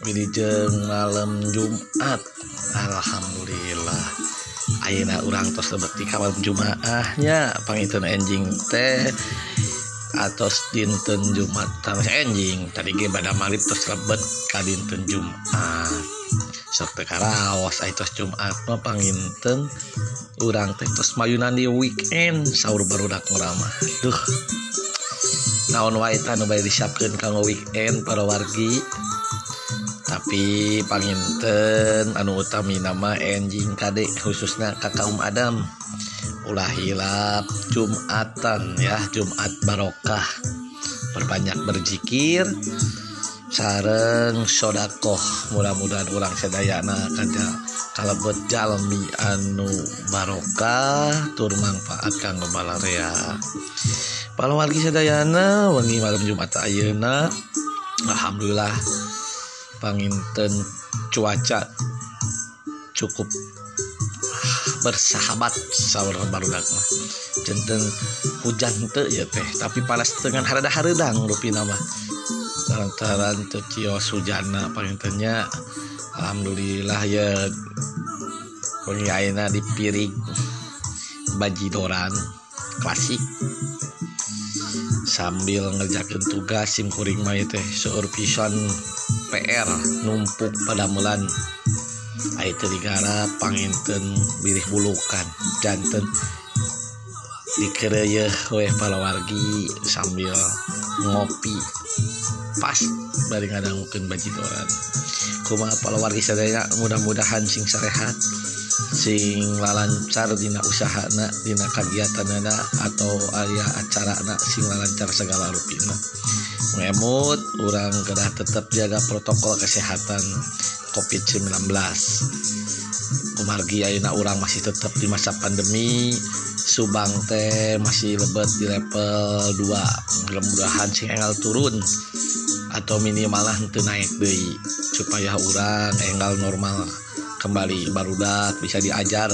Biljeng malam Jumat. Alhamdulillah. Ayeuna urang tos lebet di malam Jumaahnya. Pangitun enjing teh. Atos dinten Jumat. Tanah enjing tadi ge pada malib lebet ka dinten Jumat. Sok teu karaos ai tos Jumat mah panginten urang teh tos mayunan di weekend. Sahur barudak ngurama duh. Naon wae tanu bae disiapkeun kanggo weekend para wargi? tapi panginten anu utami nama enjing Kadek khususnya Kakakm Adam. Ulah hilap Jumatan ya Jumat Barokah. Perbanyak berzikir sareng shodaqoh mudah-mudahan orang sedayana kaca kalebet jalmi anu barokah tur manfaat kanggo balarea Kalau wargi sedayana wengi malam Jumat ayeuna. Alhamdulillah panginten cuaca cukup bersahabat sahur barudak mah. Centen hujan teu ya teh tapi panas dengan harada haredang rupi nama lantaran teu kios hujana pangintennya alhamdulillah ya pengiaina di piring bajidoran klasik. sambil ngerjakan tugas sim kuring May teh seur pisan PR numpuk pada melan Ayo terigara panginten bilih bulukan jantan dikiraya weh para wargi sambil ngopi. Pas bari ngadang mungkin bajidoran kumaha palawargi sadaya mudah-mudahan sing sarehat. sing lalancar dina usahana dina kegiatan nada atau Aliah acara anak sing lalancar segala ruina ngemut orang kedah tetap jaga protokol kesehatan COVID-19 kumargi ayeuna orang masih tetap di masa pandemi Subang teh masih lebet di level 2 mudah-mudahan sing enggal turun atau minimalah henteu naik deui supaya orang enggal normal. kembali barudak bisa diajar.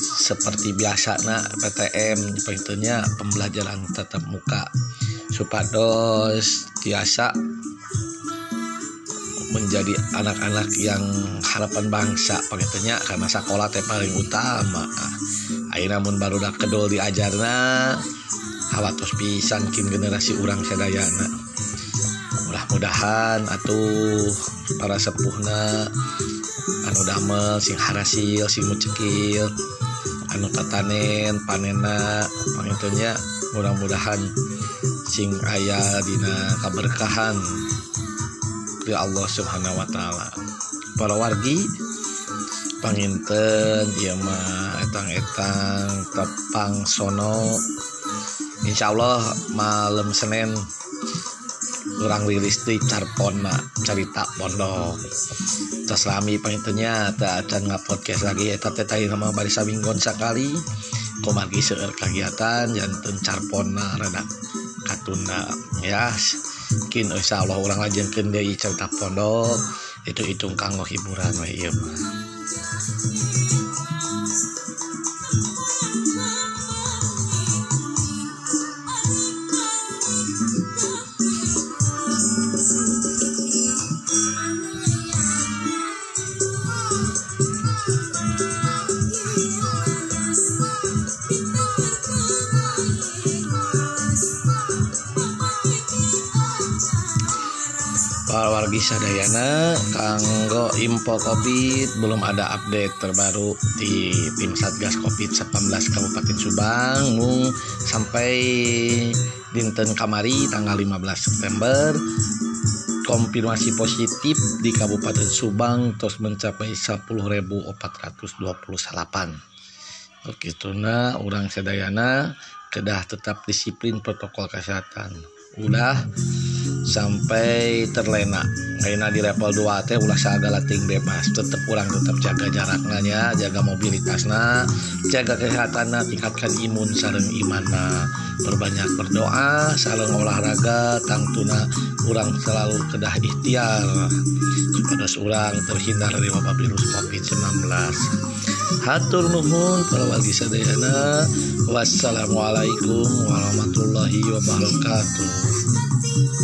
Seperti biasa nah PTM pentingnya pembelajaran tetap muka. Supados biasa menjadi anak-anak yang harapan bangsa pengertinya karena sekolah teh paling utama. Ayo namun barudak kedol diajarna hawatos pisan kim generasi urang sedayana mudah-mudahan atuh para sepuhna. Anu damel sing harasil sing mucekil. Anu tatanen panena pangitunya mudah-mudahan sing ayah dina keberkahan ya Allah subhanahu wa ta'ala. Para wargi panginten dia mah etang-etang tepang sono. Insya Allah malam Senin orang rilis di carpona cerita pondok. Terus lami penitunya tak ada nggak podcast lagi etat tadi nama barisa minggon sekali komagi seur kegiatan jantan carpona rada katunda ya mungkin insya Allah orang lajeng kendai cerita pondok itu hitung kanggo hiburan wah iya mah. wargi sadayana kanggo info covid belum ada update terbaru di tim satgas covid 19 kabupaten subang mung sampai dinten kamari tanggal 15 September. Konfirmasi positif di kabupaten subang terus mencapai 10.428 Oke tuna orang sedayana kedah tetap disiplin protokol kesehatan. Udah. sampai terlena. Aina di level 2 teh ulah saga ting bebas. Tetap kurang tetap jaga jaraknya jaga mobilitasnya jaga kesehatan tingkatkan imun sarang imana berbanyak berdoa saling olahraga tangtuna kurang selalu kedah ikhtiar. Kepada seorang terhindar dari wabah virus COVID-19 Hatur nuhun para wali sadayana. Wassalamualaikum warahmatullahi wabarakatuh.